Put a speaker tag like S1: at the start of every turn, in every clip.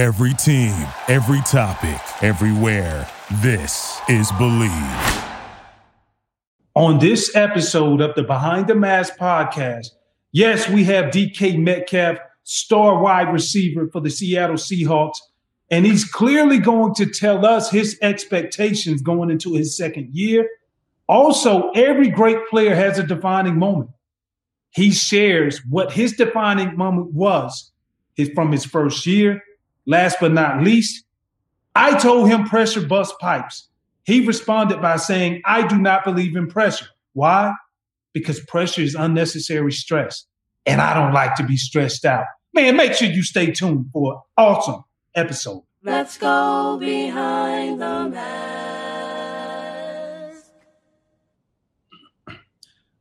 S1: Every team, every topic, everywhere. This is Believe.
S2: On this episode of the Behind the Mask podcast, yes, we have DK Metcalf, star wide receiver for the Seattle Seahawks, and he's clearly going to tell us his expectations going into his second year. Also, every great player has a defining moment. He shares what his defining moment was from his first year. Last but not least, I told him pressure bust pipes. He responded by saying, I do not believe in pressure. Why? Because pressure is unnecessary stress. And I don't like to be stressed out. Man, make sure you stay tuned for an awesome episode.
S3: Let's go behind the mask.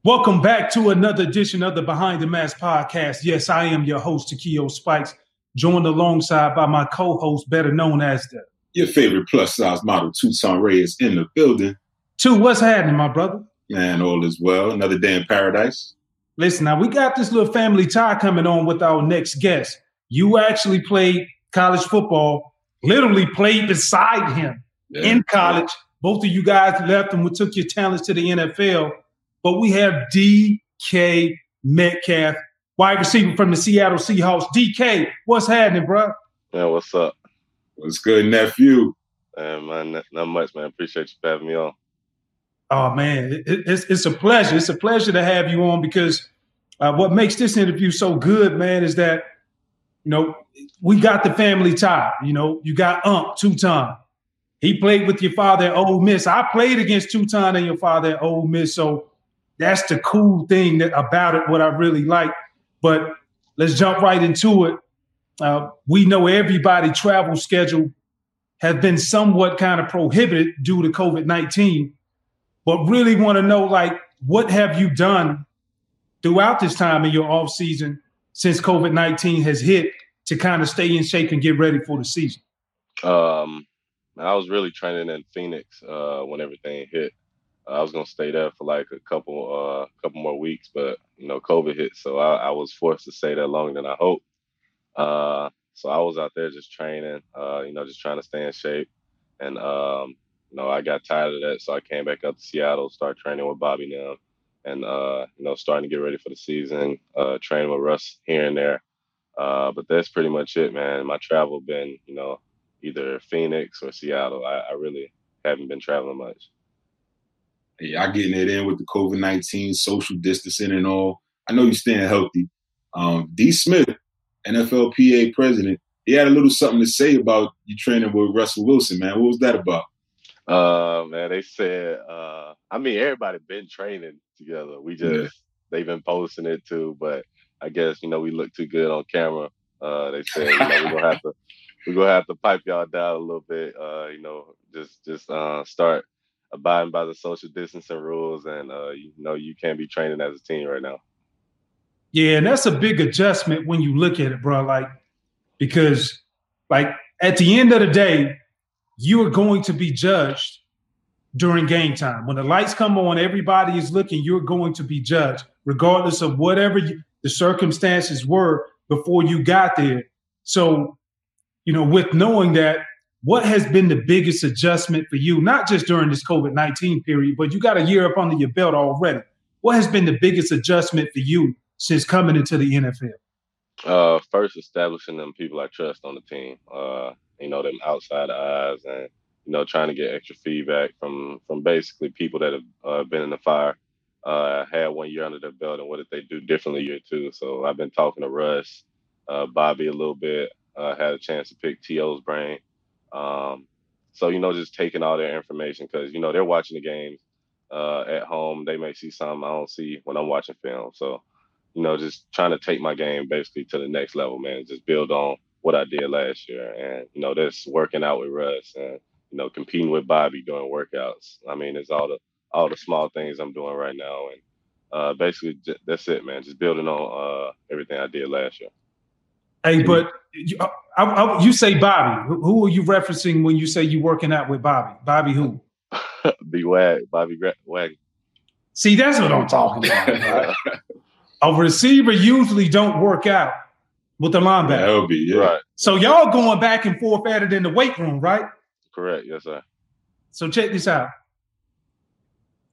S2: Welcome back to another edition of the Behind the Mask podcast. Yes, I am your host, Takeo Spikes, joined alongside by my co-host, better known as the
S4: Your favorite plus size model, Tucson Ray, is in the building.
S2: Two. What's happening, my brother?
S4: Man, all is well. Another day in paradise.
S2: Listen, now we got this little family tie coming on with our next guest. You actually played college football, literally played beside him
S4: Yeah.
S2: in college. Both of you guys left and we took your talents to the NFL. But we have DK Metcalf, wide receiver from the Seattle Seahawks. DK, what's happening, bro?
S5: Yeah, what's up?
S4: What's good, nephew?
S5: Man, man, not- not much, man. Appreciate you for having me on.
S2: Oh man, it- it- it's it's a pleasure. It's a pleasure to have you on because uh, what makes this interview so good, man, is that you know we got the family tie. You know, you got Ump two time. He played with your father at Ole Miss. I played against two time and your father at Ole Miss. So that's the cool thing that about it. What I really like. But let's jump right into it. Uh, we know everybody travel schedule has been somewhat kind of prohibited due to COVID nineteen but really want to know like what have you done throughout this time in your off season since COVID-19 has hit to kind of stay in shape and get ready for the season.
S5: Um, I was really training in Phoenix uh, when everything hit. I was gonna stay there for like a couple, uh, couple more weeks, but you know, COVID hit, so I, I was forced to stay there longer than I hoped. Uh, so I was out there just training, uh, you know, just trying to stay in shape, and um, you know, I got tired of that, so I came back up to Seattle, started training with Bobby now, and uh, you know, starting to get ready for the season, uh, training with Russ here and there. Uh, but that's pretty much it, man. My travel been, you know, either Phoenix or Seattle. I, I really haven't been traveling much.
S4: Hey, y'all getting it in with the COVID 19 social distancing and all. I know you're staying healthy. Um, D. Smith, NFLPA president, he had a little something to say about you training with Russell Wilson, man. What was that about?
S5: Uh, man, they said, uh, I mean, everybody been training together. We just
S4: Yeah.
S5: they've been posting it too, but I guess you know we look too good on camera. Uh, they said you know we're gonna have to we're gonna have to pipe y'all down a little bit. Uh, you know, just just uh, start abiding by the social distancing rules, and uh, you know you can't be training as a team right now.
S2: Yeah, and that's a big adjustment when you look at it, bro. Like, because like at the end of the day, you are going to be judged during game time. When the lights come on, everybody is looking, you're going to be judged, regardless of whatever you, the circumstances were before you got there. So, you know, with knowing that, what has been the biggest adjustment for you, not just during this COVID 19 period, but you got a year up under your belt already? What has been the biggest adjustment for you since coming into the NFL?
S5: Uh, first establishing them people I trust on the team. Uh, you know, them outside eyes and you know trying to get extra feedback from from basically people that have uh, been in the fire. Uh, had one year under their belt, and what did they do differently year two? So I've been talking to Russ, uh, Bobby a little bit. Had a chance to pick To's brain. Um, so you know, just taking all their information because you know they're watching the games uh, at home. They may see something I don't see when I'm watching film. So you know, just trying to take my game basically to the next level, man. Just build on what I did last year, and you know, that's working out with Russ and you know, competing with Bobby doing workouts. I mean, it's all the all the small things I'm doing right now, and uh, basically j- that's it, man. Just building on uh, everything I did last year.
S2: Hey, but you, uh, I, I, you say Bobby. Who, who are you referencing when you say you're working out with Bobby? Bobby who?
S5: B Wag, Bobby Gra- Wag.
S2: See, that's what I'm talking about. right? A receiver usually don't work out with the linebacker.
S4: LB, yeah.
S5: Right.
S2: So y'all going back and forth at it in the weight room, right?
S5: Correct. Yes, sir.
S2: So check this out.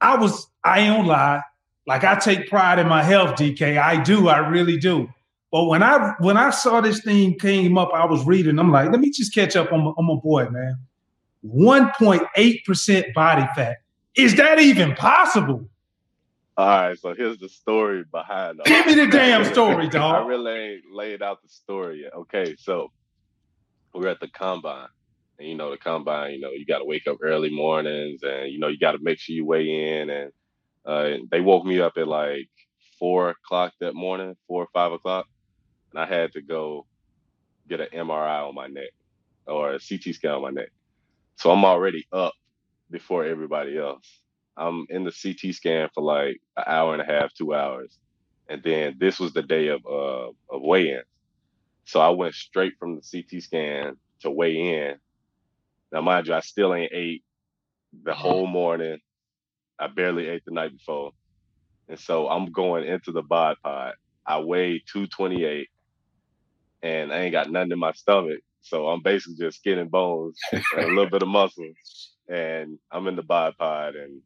S2: I was, I ain't gonna lie, like I take pride in my health, DK. I do, I really do. But when I when I saw this thing came up, I was reading. I'm like, let me just catch up on my, on my boy, man. 1.8% body fat. Is that even possible?
S5: All right. So here's the story behind.
S2: Give me the damn story, dog.
S5: I really ain't laid out the story yet. Okay, so we're at the combine, and you know the combine. You know you got to wake up early mornings, and you know you got to make sure you weigh in. And uh, they woke me up at like four o'clock that morning, four or five o'clock, and I had to go get an MRI on my neck or a CT scan on my neck. So I'm already up before everybody else. I'm in the CT scan for like an hour and a half, two hours and then this was the day of uh of weigh-in. So I went straight from the CT scan to weigh in. Now, mind you, I still ain't ate the whole morning. I barely ate the night before, and so I'm going into the bod pod. I weigh 228, and I ain't got nothing in my stomach, so I'm basically just skin and bones and a little bit of muscle. And I'm in the bod pod and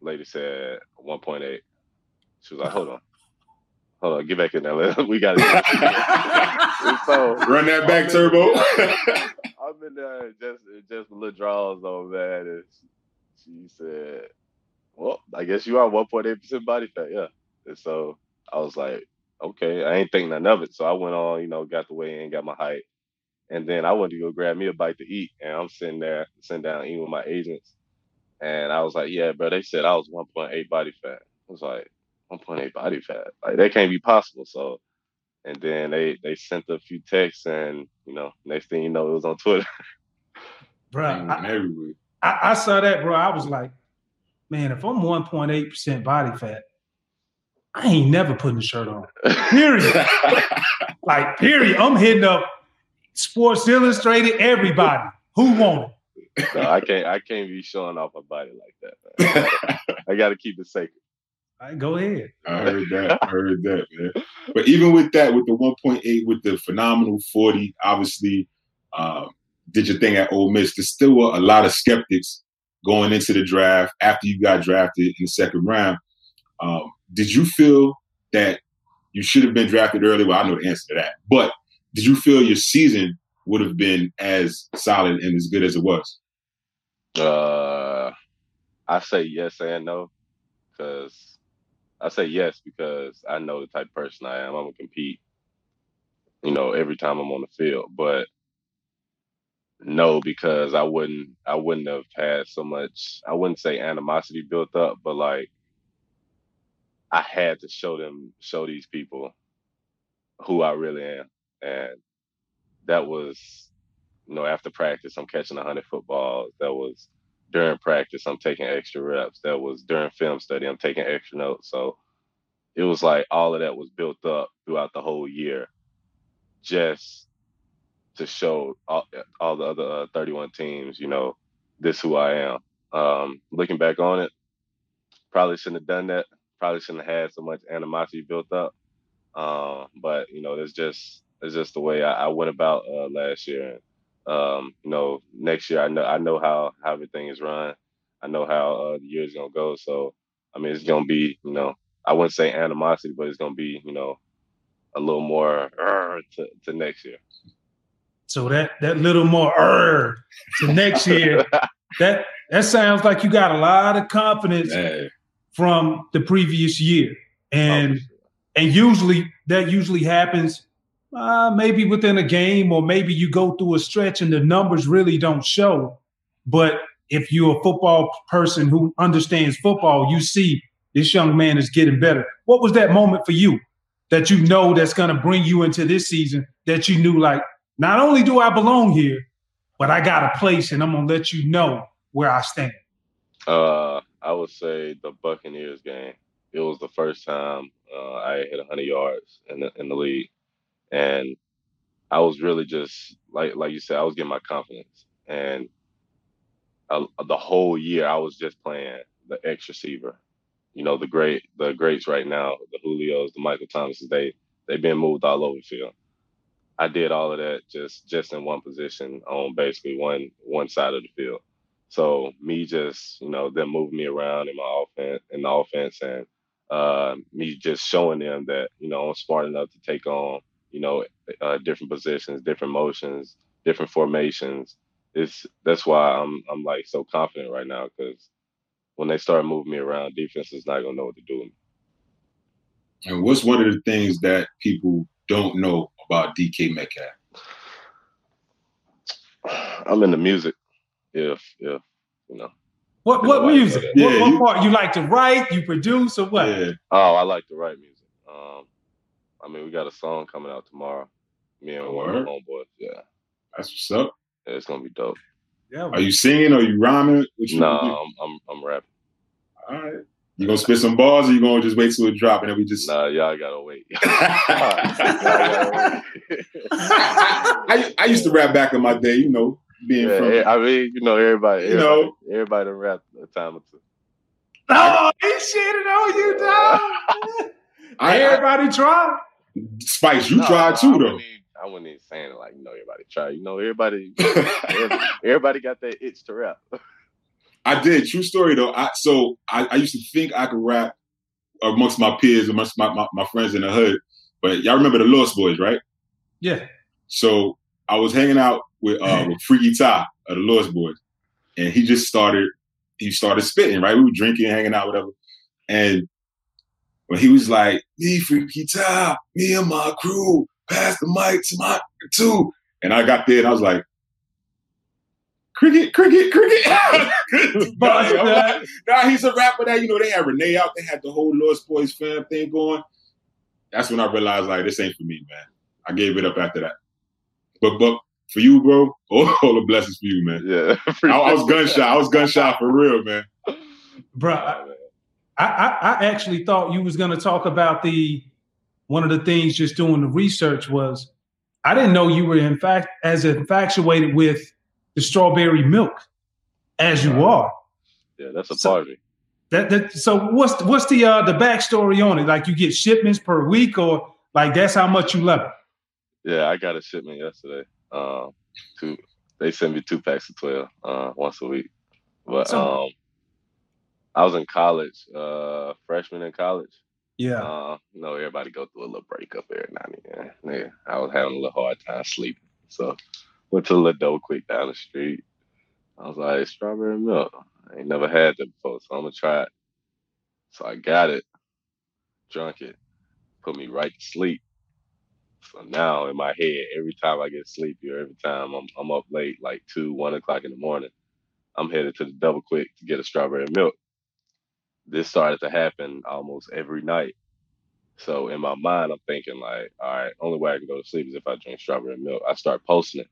S5: lady said 1.8. She was like, "Hold on." Hold on, get back in there. We got it. so
S4: Run that back, Turbo.
S5: I'm in there just just little draws on that. and she said, "Well, I guess you are 1.8 percent body fat, yeah." And so I was like, "Okay," I ain't think nothing of it. So I went on, you know, got the weigh in, got my height, and then I went to go grab me a bite to eat, and I'm sitting there, sitting down eating with my agents, and I was like, "Yeah, bro," they said I was 1.8 body fat. I was like, 1.8 body fat, like that can't be possible. So. And then they they sent a few texts, and you know, next thing you know, it was on Twitter.
S2: Bro, I, I, I saw that, bro. I was like, man, if I'm 1.8% body fat, I ain't never putting a shirt on. Period. like, period. I'm hitting up Sports Illustrated, everybody. Who want it?
S5: No, I can't. I can't be showing off my body like that. I got to keep it sacred.
S2: All right, go ahead.
S4: I heard that. I heard that, man. But even with that, with the 1.8, with the phenomenal 40, obviously uh, did your thing at Ole Miss. There's still a, a lot of skeptics going into the draft after you got drafted in the second round. Um, did you feel that you should have been drafted early? Well, I know the answer to that. But did you feel your season would have been as solid and as good as it was?
S5: Uh, I say yes and no, because I say yes because I know the type of person I am. I'm gonna compete, you know, every time I'm on the field. But no, because I wouldn't. I wouldn't have had so much. I wouldn't say animosity built up, but like I had to show them, show these people who I really am, and that was, you know, after practice, I'm catching 100 footballs. That was during practice, I'm taking extra reps. That was during film study, I'm taking extra notes. So it was like all of that was built up throughout the whole year, just to show all, all the other uh, 31 teams, you know, this who I am. Um, looking back on it, probably shouldn't have done that. Probably shouldn't have had so much animosity built up. Um, but you know, it's just it's just the way I, I went about uh, last year. Um, you know, next year I know I know how, how everything is run. I know how uh, the year is gonna go. So I mean, it's gonna be you know I wouldn't say animosity, but it's gonna be you know a little more uh, to, to next year.
S2: So that that little more to next year. that that sounds like you got a lot of confidence
S4: Man,
S2: from the previous year. And
S5: Oh,
S2: and usually that usually happens uh, maybe within a game or maybe you go through a stretch and the numbers really don't show. But if you're a football person who understands football you see this young man is getting better. What was that moment for you that you know that's going to bring you into this season that you knew like not only do i belong here but i got a place and i'm going to let you know where i stand?
S5: Uh, I would say the Buccaneers game. It was the first time uh, I hit 100 yards in the in the league, and I was really just like like you said, I was getting my confidence, and the whole year I was just playing the X receiver. You know, the great the greats right now, the Julios, the Michael Thomases, they they've been moved all over the field. I did all of that just just in one position on basically one one side of the field. So me just you know them moving me around in my offense in the offense and uh, me just showing them that you know I'm smart enough to take on you know uh, different positions, different motions, different formations. It's that's why I'm I'm like so confident right now because when they start moving me around, defense is not gonna know what to do.
S4: And what's one of the things that people don't know about DK Metcalf?
S5: I'm in the music. If if you know.
S2: What what music?
S5: know that.
S2: What,
S4: Yeah,
S2: what
S4: you-
S2: part you like to write? You produce or what?
S4: Yeah.
S5: Oh, I like to write music. Um, I mean, we got a song coming out tomorrow. Me and one of
S4: Word.
S5: my homeboys. Yeah,
S4: That's what's up.
S5: yeah, it's gonna be dope.
S2: Yeah.
S4: Are you singing? Are you rhyming? What you
S5: No. I'm I'm, I'm rapping.
S4: All right. You gonna spit some bars, or you gonna just wait till it drop and then we just?
S5: Nah, y'all gotta wait.
S4: I, I used to rap back in my day, you know, being
S5: Yeah,
S4: from.
S5: eh, I mean, you know, everybody,
S4: You
S5: everybody,
S4: know.
S5: everybody done rap a time or two.
S2: Oh, he shitted on you, dog.
S4: I, I,
S2: Everybody try.
S4: Spice, you
S5: No,
S4: tried
S5: no, I
S4: too,
S5: wouldn't
S4: though.
S5: even- I wasn't even saying it like you know everybody try. You know everybody, everybody, everybody got that itch to rap.
S4: I did. True story, though. I so I, I used to think I could rap amongst my peers, amongst my, my, my friends in the hood. But y'all remember the Lost Boys, right?
S2: Yeah.
S4: So I was hanging out with uh with Freaky Ty of the Lost Boys, and he just started he started spitting, right? We were drinking, hanging out, whatever. And when he was like, me, Freaky Ty, me and my crew, pass the mic to my two. And I got there and I was like, cricket, cricket, cricket.
S2: But,
S4: I'm like, nah, he's a rapper that, you know, they had Renee out, they had the whole Lost Boys fam thing going. That's when I realized, like, this ain't for me, man. I gave it up after that. But, but for you, bro, all, all the blessings for you, man.
S5: Yeah,
S4: I, I was gunshot. I was gunshot for real, man.
S2: Bro, I, I, I actually thought you was gonna talk about the one of the things just doing the research was I didn't know you were in fact as infatuated with the strawberry milk as you are.
S5: Yeah, that's a
S2: So-
S5: part of me.
S2: That, that so what's what's the uh the backstory on it? Like you get shipments per week or like that's how much you love it?
S5: Yeah, I got a shipment yesterday. Um, two, they send me two packs of twelve uh, once a week. But
S2: So-
S5: um, I was in college, uh, freshman in college.
S2: Yeah.
S5: Uh, you know, everybody go through a little breakup every now and then. Yeah, I was having a little hard time sleeping, so went to a little dough quick down the street. I was like, strawberry milk. I ain't never had that before, so I'm gonna try it. So I got it, drunk it, put me right to sleep. So now in my head, every time I get sleepy or every time I'm I'm up late, like two, one o'clock in the morning, I'm headed to the double quick to get a strawberry milk. This started to happen almost every night. So in my mind, I'm thinking like, all right, only way I can go to sleep is if I drink strawberry milk. I start posting it.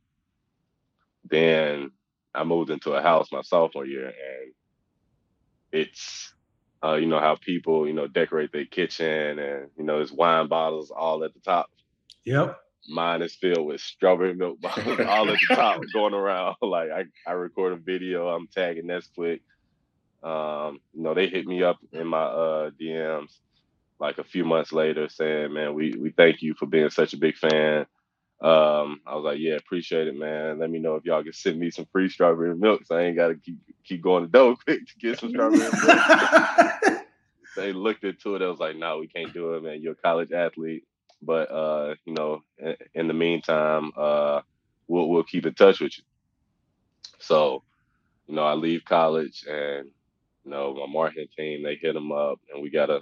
S5: Then I moved into a house my sophomore year, and it's uh, you know how people you know decorate their kitchen, and you know there's wine bottles all at the top.
S2: Yep.
S5: Mine is filled with strawberry milk bottles all at the top going around. Like I, I record a video, I'm tagging Nesquik. Um, you know, they hit me up in my uh DMs like a few months later saying, Man, we we thank you for being such a big fan. Um, I was like, Yeah, appreciate it, man. Let me know if y'all can send me some free strawberry milk so I ain't gotta keep keep going to dough quick to get some strawberry milk they looked into it. I was like, no, we can't do it, man. You're a college athlete. But uh, you know, in, in the meantime, uh, we'll we'll keep in touch with you. So, you know, I leave college and you know, my marketing team, they hit them up and we got a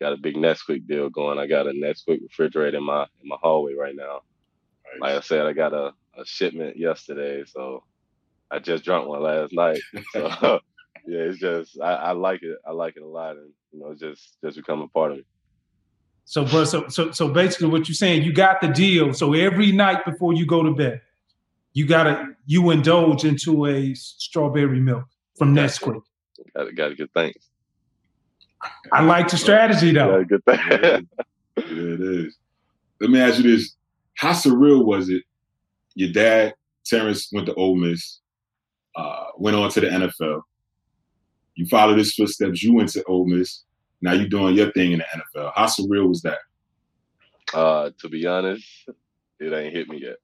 S5: got a big Nesquik deal going. I got a Nesquik refrigerator in my in my hallway right now. Like I said, I got a, a shipment yesterday, so I just drunk one last night. So yeah, it's just I, I like it. I like it a lot, and you know, it's just just become a part of me.
S2: So, bro, so so so basically, what you're saying, you got the deal. So every night before you go to bed, you gotta you indulge into a strawberry milk from Nesquik.
S5: Got got to get thanks.
S2: I like the strategy
S5: Got
S2: though.
S5: to get
S4: Yeah,
S5: thanks.
S4: it is. Let me ask you this: How surreal was it? Your dad, Terrence, went to Ole Miss, uh, went on to the NFL. You followed his footsteps. You went to Ole Miss. Now you're doing your thing in the NFL. How surreal was that?
S5: uh, to be honest, it ain't hit me yet.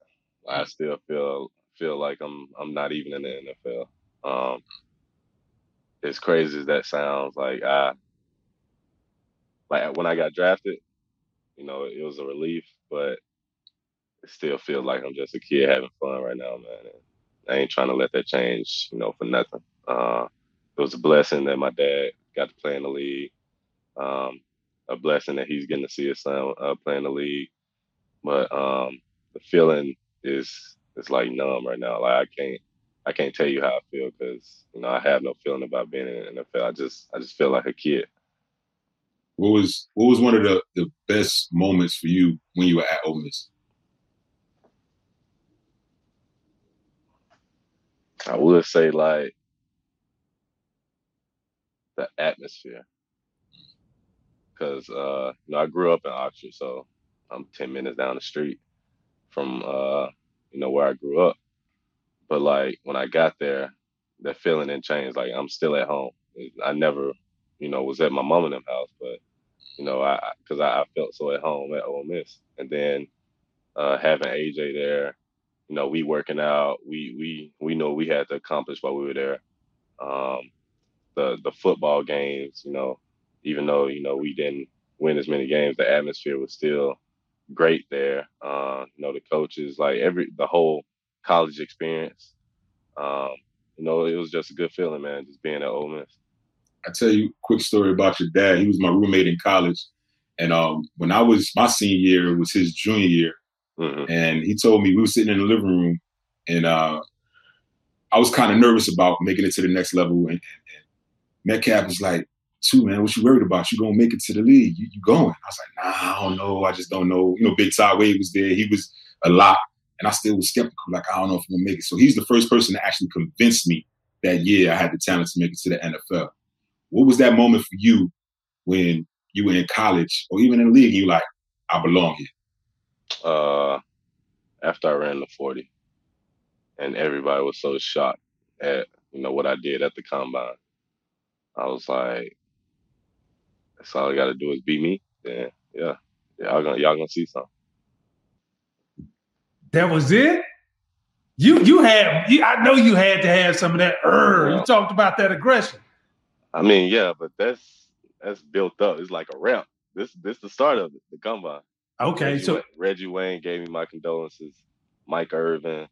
S5: I still feel feel like I'm I'm not even in the NFL. Um, as crazy as that sounds, like I like when I got drafted, you know, it was a relief, but it still feels like I'm just a kid having fun right now, man. And I ain't trying to let that change, you know, for nothing. Uh, it was a blessing that my dad got to play in the league. Um, a blessing that he's getting to see his son uh, play in the league. But um, the feeling is is like numb right now. Like I can't I can't tell you how I feel because you know I have no feeling about being in the NFL. I just I just feel like a kid.
S4: What was what was one of the, the best moments for you when you were at Ole Miss?
S5: I would say like the atmosphere, because uh, you know I grew up in Oxford, so I'm ten minutes down the street from uh, you know where I grew up. But like when I got there, that feeling didn't change. Like I'm still at home. I never, you know, was at my mom and them house, but you know, I because I, I, felt so at home at Ole Miss, and then uh, having AJ there, you know, we working out, we we we know we had to accomplish while we were there. Um, the the football games, you know, even though you know we didn't win as many games, the atmosphere was still great there. Uh, you know, the coaches, like every the whole college experience. Um, you know, it was just a good feeling, man, just being at Ole Miss.
S4: I tell you a quick story about your dad. He was my roommate in college, and um, when I was my senior year, it was his junior year, mm-hmm. and he told me we were sitting in the living room, and uh, I was kind of nervous about making it to the next level, and, and, and Metcalf was like, "Too man, what you worried about? You gonna make it to the league? You, you going?" I was like, "Nah, I don't know. I just don't know." You know, Big Todd Wade was there. He was a lot, and I still was skeptical. Like, I don't know if I'm gonna make it. So he's the first person to actually convince me that yeah, I had the talent to make it to the NFL. What was that moment for you when you were in college or even in the league you like, I belong here?
S5: Uh, after I ran the 40 and everybody was so shocked at, you know, what I did at the combine. I was like, that's all I got to do is be me. Then, yeah, y'all gonna, y'all gonna see something.
S2: That was it? You you had you, I know you had to have some of that. Yeah. You talked about that aggression.
S5: I mean, yeah, but that's that's built up. It's like a ramp. This this the start of it, the combine.
S2: Okay,
S5: Reggie,
S2: so
S5: Reggie Wayne gave me my condolences. Mike Irvin,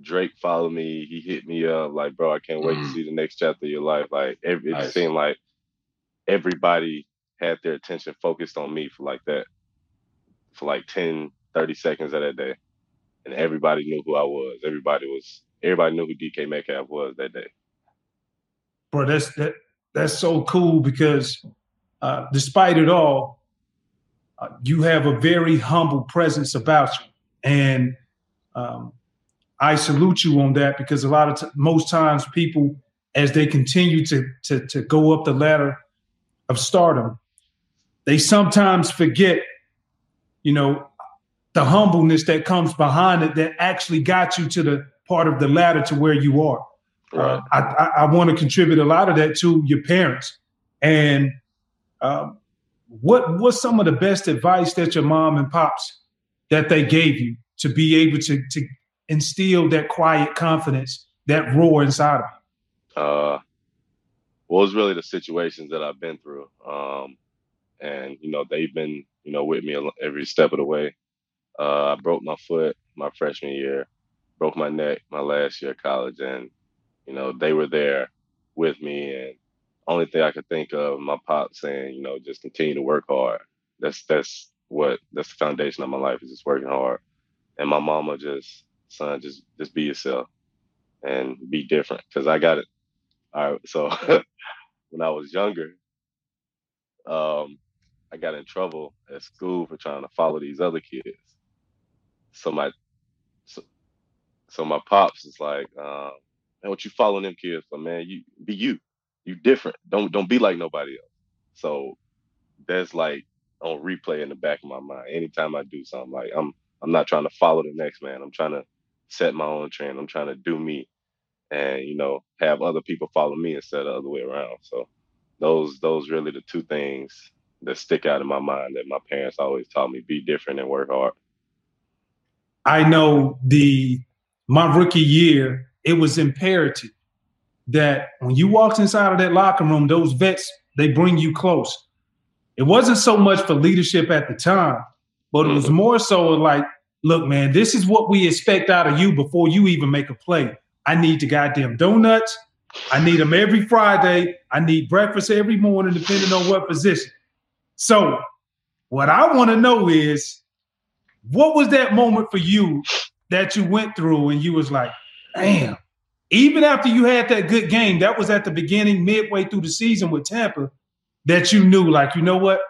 S5: Drake followed me. He hit me up like, bro, I can't wait mm. to see the next chapter of your life. Like, every, nice. it seemed like everybody had their attention focused on me for like that, for like 10, 30 seconds of that day, and everybody knew who I was. Everybody was, everybody knew who DK Metcalf was that day.
S2: Bro, that's that that's so cool because uh, despite it all, uh, you have a very humble presence about you, and um, I salute you on that because a lot of t- most times people, as they continue to, to to go up the ladder of stardom, they sometimes forget, you know, the humbleness that comes behind it that actually got you to the part of the ladder to where you are. Right. Uh, I, I, I want to contribute a lot of that to your parents. And um, what what's some of the best advice that your mom and pops that they gave you to be able to to instill that quiet confidence, that roar inside of
S5: you? Uh, well, it's really the situations that I've been through, um, and you know they've been you know with me every step of the way. Uh, I broke my foot my freshman year, broke my neck my last year of college, and you know, they were there with me and only thing I could think of, my pop saying, you know, just continue to work hard. That's that's what that's the foundation of my life is just working hard. And my mama just, son, just just be yourself and be different. Cause I got it. All right. So when I was younger, um, I got in trouble at school for trying to follow these other kids. So my so, so my pops is like, um, and what you following them kids for, man. You be you. You different. Don't don't be like nobody else. So that's like on replay in the back of my mind. Anytime I do something, like I'm I'm not trying to follow the next man. I'm trying to set my own trend. I'm trying to do me and you know have other people follow me instead of the other way around. So those those really the two things that stick out in my mind that my parents always taught me: be different and work hard.
S2: I know the my rookie year, it was imperative that when you walked inside of that locker room, those vets they bring you close. It wasn't so much for leadership at the time, but it was
S5: Mm-hmm.
S2: more so like, look, man, this is what we expect out of you before you even make a play. I need the goddamn donuts. I need them every Friday. I need breakfast every morning, depending on what position. So, what I want to know is, what was that moment for you that you went through and you was like, damn, even after you had that good game, that was at the beginning, midway through the season with Tampa, that you knew, like, you know what?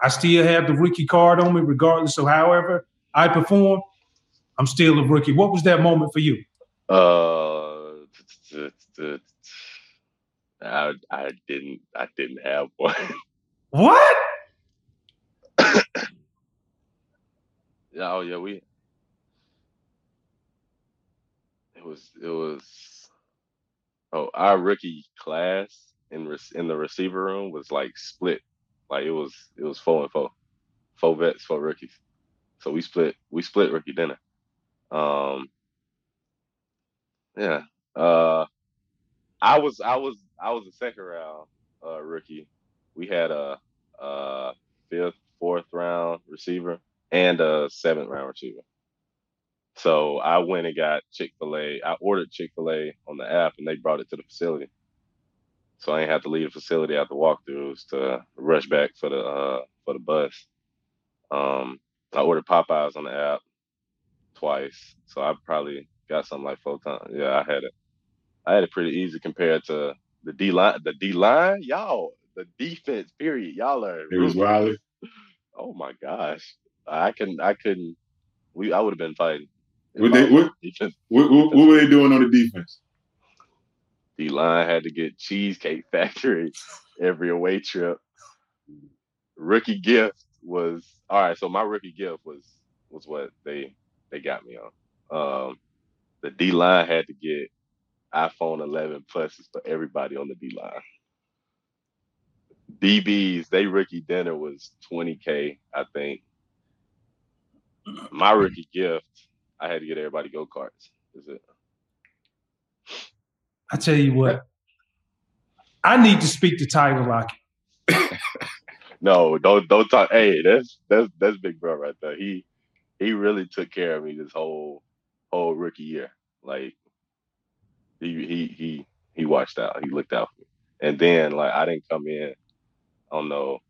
S2: I still have the rookie card on me, regardless of however I perform. I'm still a rookie. What was that moment for you?
S5: Uh, I, I didn't I didn't have one.
S2: What?
S5: Yeah, oh yeah, we. It was it was. Oh, our rookie class in in the receiver room was like split, like it was it was four and four, four vets, four rookies. So we split we split rookie dinner. Um. Yeah. Uh. I was I was I was a second round uh rookie. We had a uh fifth, fourth round receiver and a seventh round receiver. So I went and got Chick fil A. I ordered Chick fil A on the app and they brought it to the facility. So I didn't have to leave the facility after walkthroughs to rush back for the uh, for the bus. Um, I ordered Popeyes on the app twice. So I probably got something like four times. Yeah, I had it. I had it pretty easy compared to the D line. The D line, y'all, the defense, period. Y'all are
S4: It was Riley.
S5: Oh my gosh, I can I couldn't. We I would have been fighting.
S4: What they- what-
S5: defense
S4: What, what, what were they doing on the defense?
S5: D line had to get Cheesecake Factory every away trip. Rookie gift was all right. So my rookie gift was was what they they got me on. Um, the D line had to get iPhone 11 pluses for everybody on the D line. DBs, they rookie dinner was 20k, I think. My rookie gift, I had to get everybody go karts. Is it?
S2: I tell you what, I need to speak to Tyler Lockett.
S5: No, don't don't talk. Hey, that's that's that's big bro right there. He he really took care of me this whole whole rookie year. Like he he he he watched out. He looked out for me. And then like I didn't come in. I don't know.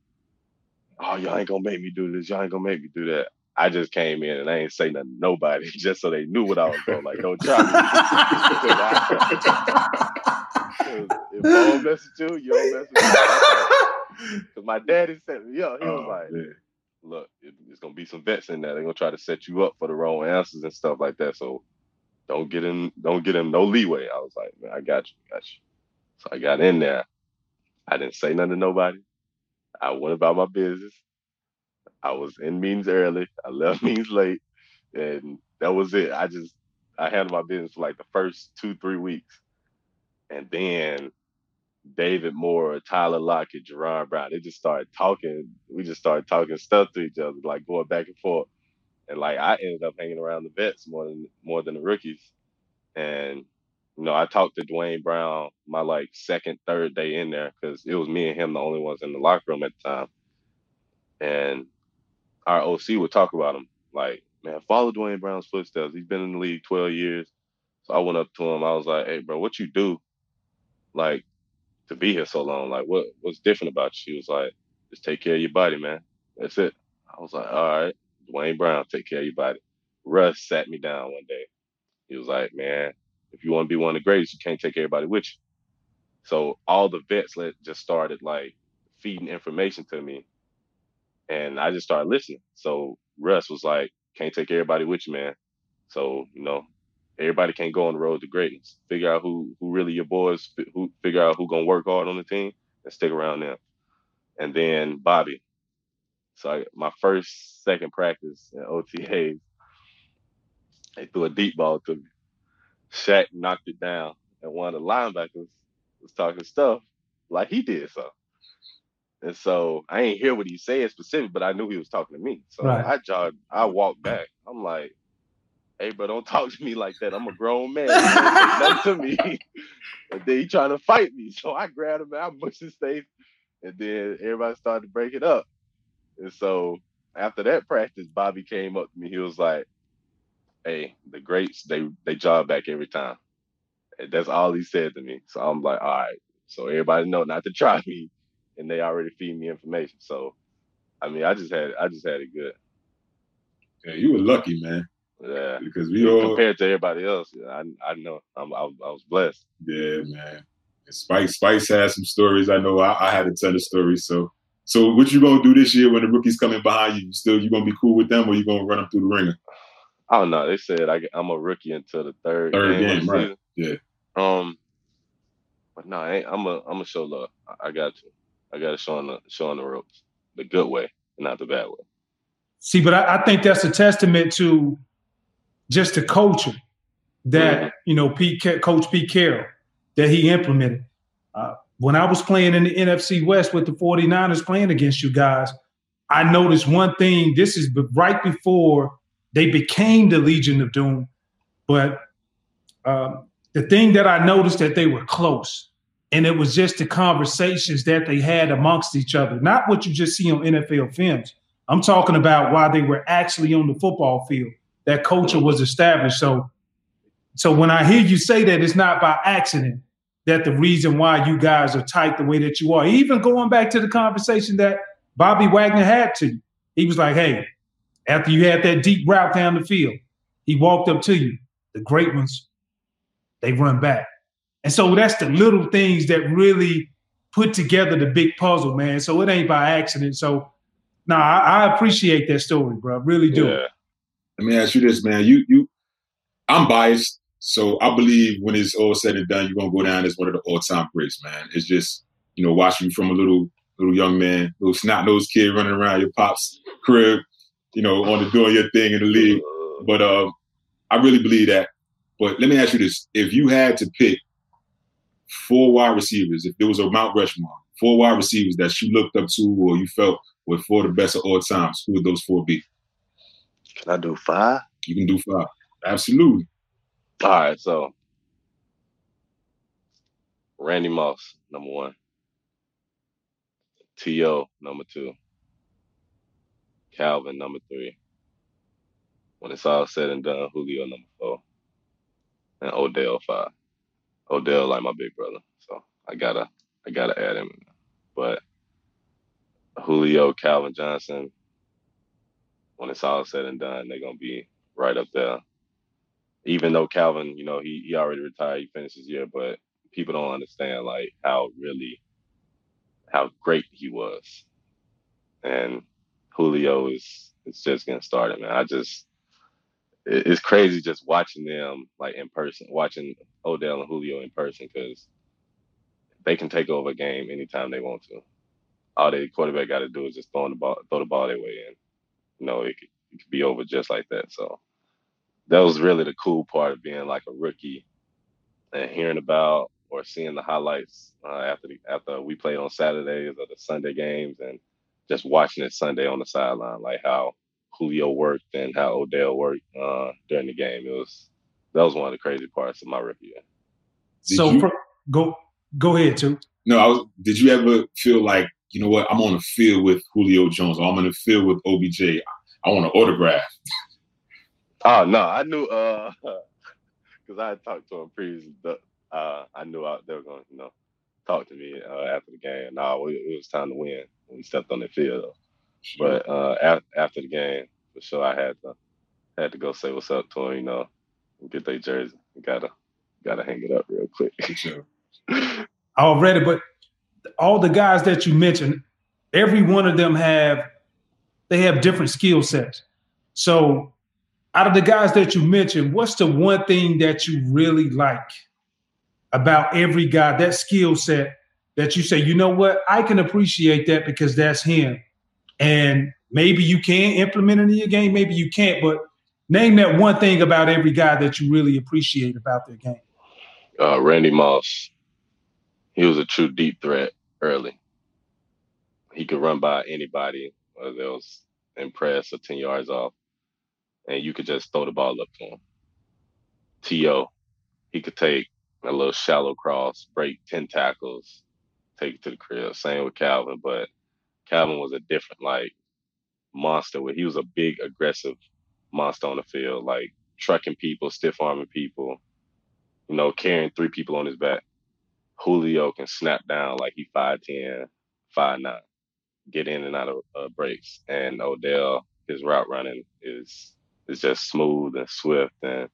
S5: Oh, y'all ain't gonna make me do this. Y'all ain't gonna make me do that. I just came in and I ain't say nothing to nobody just so they knew what I was doing. Like, don't try me. if I don't mess with you, you don't mess with me. Because my daddy set me up. He was
S4: Oh,
S5: like,
S4: man.
S5: look, it, it's gonna be some vets in there. They're gonna try to set you up for the wrong answers and stuff like that. So don't get him, don't get him no leeway. I was like, man, I got you, got you. So I got in there. I didn't say nothing to nobody. I went about my business. I was in meetings early. I left meetings late, and that was it. I just I handled my business like the first two three weeks, and then David Moore, Tyler Lockett, Jaron Brown. They just started talking. We just started talking stuff to each other, like going back and forth. And like I ended up hanging around the vets more than more than the rookies. And you know, I talked to Duane Brown my like second, third day in there because it was me and him the only ones in the locker room at the time. And our OC would talk about him like, man, follow Duane Brown's footsteps. He's been in the league 12 years. So I went up to him. I was like, hey, bro, what you do? Like, to be here so long? Like, what what's different about you? He was like, just take care of your body, man. That's it. I was like, all right, Duane Brown, take care of your body. Russ sat me down one day. He was like, man, if you want to be one of the greatest, you can't take everybody with you. So all the vets let just started like feeding information to me, and I just started listening. So Russ was like, can't take everybody with you, man. So you know, everybody can't go on the road to greatness. Figure out who who really your boys. Who figure out who gonna work hard on the team and stick around them. And then Bobby. So I, my first second practice at OTAs, they threw a deep ball to me. Shaq knocked it down, and one of the linebackers was talking stuff like he did so. And so I ain't hear what he said specific, but I knew he was talking to me. So
S2: Right.
S5: I jogged, I walked back. I'm like, hey, bro, don't talk to me like that. I'm a grown man. Nothing to me. and then he trying to fight me. So I grabbed him and I mushed his face. And then everybody started to break it up. And so after that practice, Bobby came up to me. He was like, Hey, the greats, they they job back every time. And that's all he said to me. So I'm like, all right. So everybody know not to try me. And they already feed me information. So I mean, I just had I just had it good.
S4: Yeah, you were lucky, man.
S5: Yeah.
S4: Because we all
S5: compared to everybody else, I I know I'm, I, I was blessed.
S4: Yeah, man. And Spice Spice has some stories. I know I, I had a ton of stories. So so what you gonna do this year when the rookies coming behind you? You still you gonna be cool with them or you gonna run them through the ringer?
S5: I don't know. They said I, am a rookie until the third,
S4: third game,
S5: game
S4: right? Yeah.
S5: Um, but no, I ain't, I'm a I'm a show love. I, I got to. I got to show on the show on the ropes, the good way, not the bad way.
S2: See, but I, I think that's a testament to just the culture that mm-hmm. you know Pete Coach Pete Carroll that he implemented. Uh, when I was playing in the NFC West with the 49ers playing against you guys, I noticed one thing. This is right before they became the Legion of Boom, but um, the thing that I noticed that they were close, and it was just the conversations that they had amongst each other, not what you just see on NFL films. I'm talking about why they were actually on the football field. That culture was established. So, so when I hear you say that, it's not by accident that the reason why you guys are tight the way that you are. Even going back to the conversation that Bobby Wagner had to you, he was like, "Hey, after you had that deep route down the field, he walked up to you. The great ones, they run back. And so that's the little things that really put together the big puzzle, man. So it ain't by accident. So nah, I, I, appreciate that story, bro. Really do. Yeah.
S4: Let me ask you this, man. You you I'm biased, so I believe when it's all said and done, you're gonna go down as one of the all-time greats, man. It's just, you know, watching from a little little young man, little snot-nosed kid running around your pop's crib, you know, on the doing your thing in the league. But uh, I really believe that. But let me ask you this: If you had to pick four wide receivers, if there was a Mount Rushmore, four wide receivers that you looked up to or you felt were four of the best of all times, who would those four be?
S5: Can I do five?
S4: You can do five. Absolutely.
S5: All right, so Randy Moss, number one. T.O., number two. Calvin number three. When it's all said and done, Julio number four, and Odell five. Odell like my big brother, so I gotta I gotta add him. But Julio, Calvin Johnson, when it's all said and done, they're gonna be right up there. Even though Calvin, you know, he he already retired, he finished his year, but people don't understand like how really how great he was. And Julio is is just getting started, man. I just it's crazy just watching them like in person, watching Odell and Julio in person because they can take over a game anytime they want to. All the quarterback got to do is just throw the ball, throw the ball their way in. You know, it could, it could be over just like that. So that was really the cool part of being like a rookie and hearing about or seeing the highlights uh, after the, after we played on Saturdays or the Sunday games and just watching it Sunday on the sideline, like how Julio worked and how Odell worked uh, during the game. It was that was one of the crazy parts of my rookie year.
S2: So you, for, go go ahead, too.
S4: No, I was, did you ever feel like you know what? I'm on the field with Julio Jones. Or I'm on the field with OBJ. I want an autograph.
S5: Oh no, I knew uh because I had talked to him previously. Uh, I knew I, they were going, to you know, talk to me uh, after the game. No, it, it was time to win when we stepped on the field. But uh, after, after the game, for sure, I had to had to go say what's up to him. You know, get their jersey. Gotta gotta hang it up real quick.
S2: Already, but all the guys that you mentioned, every one of them have they have different skill sets. So, out of the guys that you mentioned, what's the one thing that you really like about every guy? That skill set that you say, you know what, I can appreciate that because that's him. And maybe you can implement it in your game, maybe you can't, but name that one thing about every guy that you really appreciate about their game.
S5: Uh, Randy Moss, he was a true deep threat early. He could run by anybody, whether it was in press or 10 yards off, and you could just throw the ball up to him. To he could take a little shallow cross, break ten tackles, take it to the crib. Same with Calvin, but Calvin was a different like monster. Where he was a big aggressive monster on the field, like trucking people, stiff arming people, you know, carrying three people on his back. Julio can snap down like he 5'10, 5'9, get in and out of uh, breaks. And Odell, his route running is is just smooth and swift. And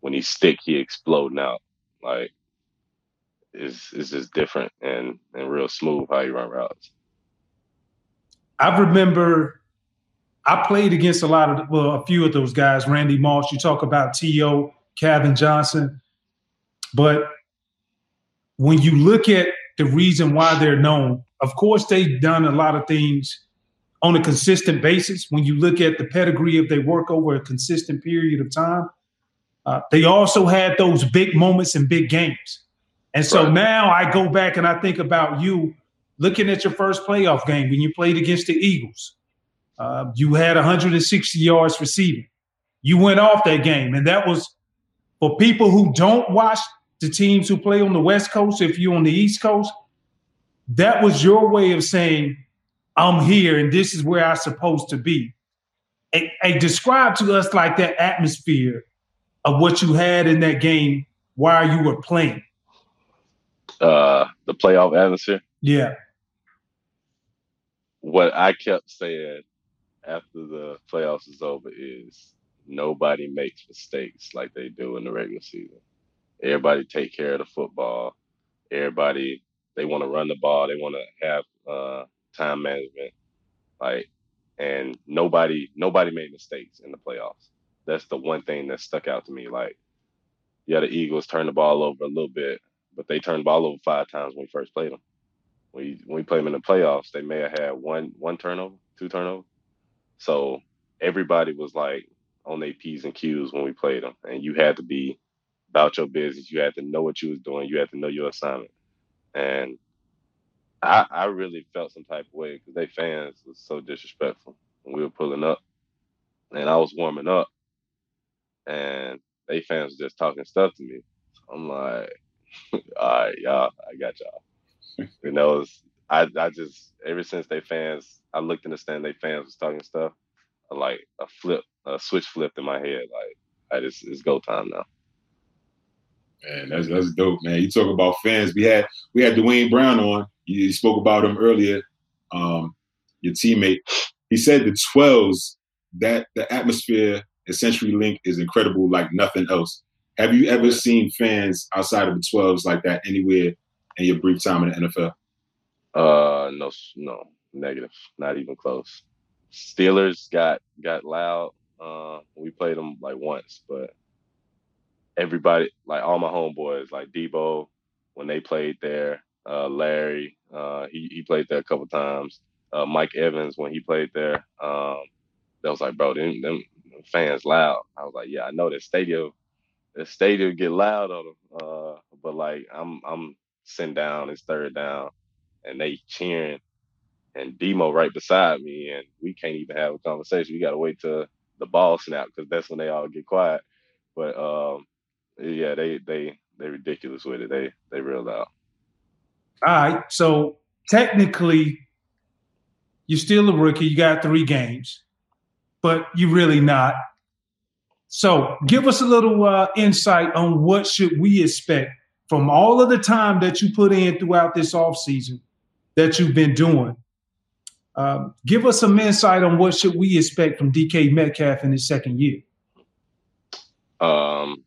S5: when he stick, he exploding out. Like is is just different and and real smooth how you run routes.
S2: I remember I played against a lot of well, a few of those guys. Randy Moss. You talk about T.O. Calvin Johnson, but when you look at the reason why they're known, of course they've done a lot of things on a consistent basis. When you look at the pedigree of their work over a consistent period of time, uh, they also had those big moments and big games. And so right. now I go back and I think about you looking at your first playoff game when you played against the Eagles. Uh, you had 160 yards receiving. You went off that game, and that was for people who don't watch the teams who play on the West Coast. If you're on the East Coast, that was your way of saying, "I'm here, and this is where I'm supposed to be." A, a describe to us like that atmosphere of what you had in that game while you were playing.
S5: Uh, the playoff atmosphere.
S2: Yeah.
S5: What I kept saying after the playoffs is over is nobody makes mistakes like they do in the regular season. Everybody take care of the football. Everybody they want to run the ball. They want to have uh, time management. Like, and nobody nobody made mistakes in the playoffs. That's the one thing that stuck out to me. Like, yeah, the Eagles turned the ball over a little bit, but they turned the ball over five times when we first played them. When, when we played them in the playoffs, they may have had one one turnover, two turnovers. So everybody was like on their P's and Q's when we played them. And you had to be about your business. You had to know what you was doing. You had to know your assignment. And I, I really felt some type of way because they fans was so disrespectful when we were pulling up. And I was warming up and they fans were just talking stuff to me. So I'm like, all right, y'all, I got y'all. you know, I I just ever since they fans, I looked in the stand, they fans was talking stuff. Like a flip, a switch flipped in my head. Like I just it's go time now.
S4: Man, that's that's dope, man. You talk about fans. We had we had Duane Brown on. You, spoke about him earlier. Um, your teammate. He said the twelves that the atmosphere at CenturyLink is incredible, like nothing else. Have you ever seen fans outside of the twelves like that anywhere in your brief time in the NFL?
S5: Uh, no, no, negative, not even close. Steelers got got loud. Uh, we played them like once, but everybody, like all my homeboys, like Debo, when they played there, uh, Larry, uh, he he played there a couple times. Uh, Mike Evans when he played there, um, that was like, bro, them, them fans loud. I was like, yeah, I know the stadium, the stadium get loud on them. Uh, but like, I'm I'm sitting down, it's third down and they cheering and Demo right beside me, and we can't even have a conversation. We got to wait till the ball snap because that's when they all get quiet. But um, yeah, they they they ridiculous with it. They they real loud.
S2: All right, so technically, you're still a rookie. You got three games, but you're really not. So, give us a little uh, insight on what should we expect from all of the time that you put in throughout this offseason that you've been doing. Um, give us some insight on what should we expect from DK Metcalf in his second year.
S5: Um,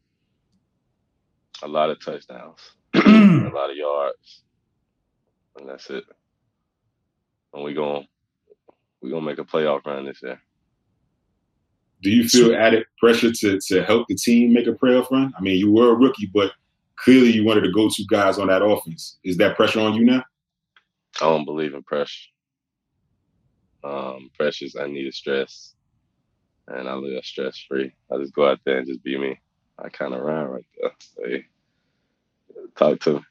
S5: a lot of touchdowns, a lot of yards, and that's it. And we gonna we gonna make a playoff run this year.
S4: Do you feel added pressure to to help the team make a playoff run? I mean, you were a rookie, but clearly you wanted to go to guys on that offense. Is that pressure on you now?
S5: I don't believe in pressure. Um, pressure I need stress, and I live stress free. I just go out there and just be me. I kind of run right there. Say, talk to me.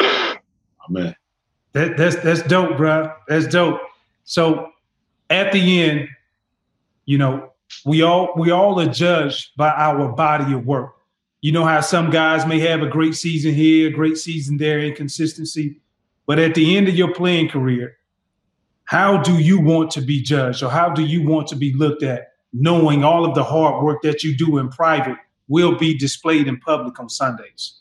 S4: oh, man,
S2: that, that's that's dope, bro. That's dope. So at the end, you know, we all we all are judged by our body of work. You know how some guys may have a great season here, a great season there, inconsistency, but at the end of your playing career, how do you want to be judged or how do you want to be looked at knowing all of the hard work that you do in private will be displayed in public on Sundays?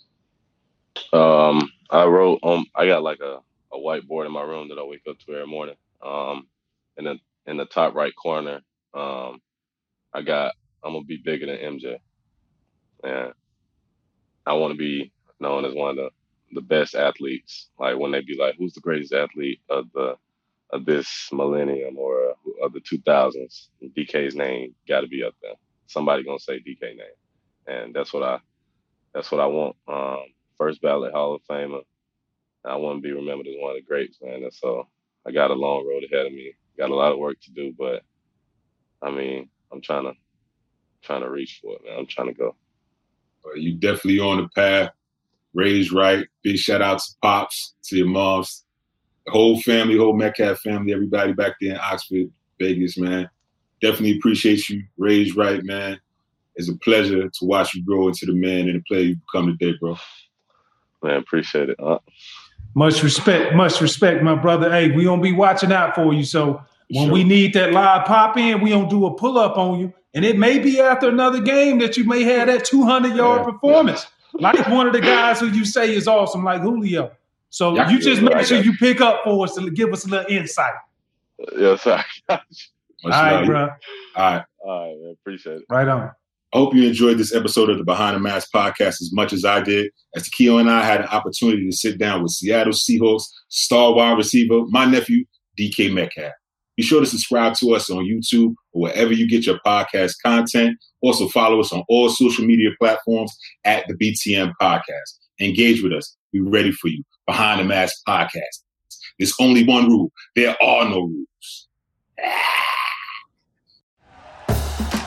S5: Um, I wrote um I got like a, a whiteboard in my room that I wake up to every morning. Um and then in the top right corner, um, I got I'm gonna be bigger than MJ. And I wanna be known as one of the, the best athletes. Like when they be like, who's the greatest athlete of the of this millennium or uh, of the 2000s, DK's name got to be up there. Somebody gonna say DK name, and that's what I that's what I want. Um, first ballot Hall of Famer. I want to be remembered as one of the greats, man. And so I got a long road ahead of me. Got a lot of work to do, but I mean, I'm trying to trying to reach for it, man. I'm trying to go.
S4: Uh, you definitely on the path. Raised right. Big shout out to pops, to your moms, the whole family, whole Metcalf family, everybody back there in Oxford, Vegas, man. Definitely appreciate you. Raised right, man. It's a pleasure to watch you grow into the man and the player you become today, bro.
S5: Man, appreciate it. Uh,
S2: much respect, much respect, my brother. Hey, we gonna be watching out for you. So when sure. we need that live pop in, we gonna do a pull up on you, and it may be after another game that you may have that 200 yard yeah. performance, like one of the guys who you say is awesome, like Julio. So yeah, you just make right, sure you pick up for us to give us a little insight.
S5: Yes, sir.
S2: All right, bro.
S4: All right.
S5: All right. Appreciate it.
S2: Right on.
S4: I hope you enjoyed this episode of the Behind the Mask podcast as much as I did. As Keo and I had an opportunity to sit down with Seattle Seahawks star wide receiver, my nephew, DK Metcalf. Be sure to subscribe to us on YouTube or wherever you get your podcast content. Also, follow us on all social media platforms at the BTM Podcast. Engage with us. We're ready for you. Behind the Mask podcast. There's only one rule there are no rules. Ah!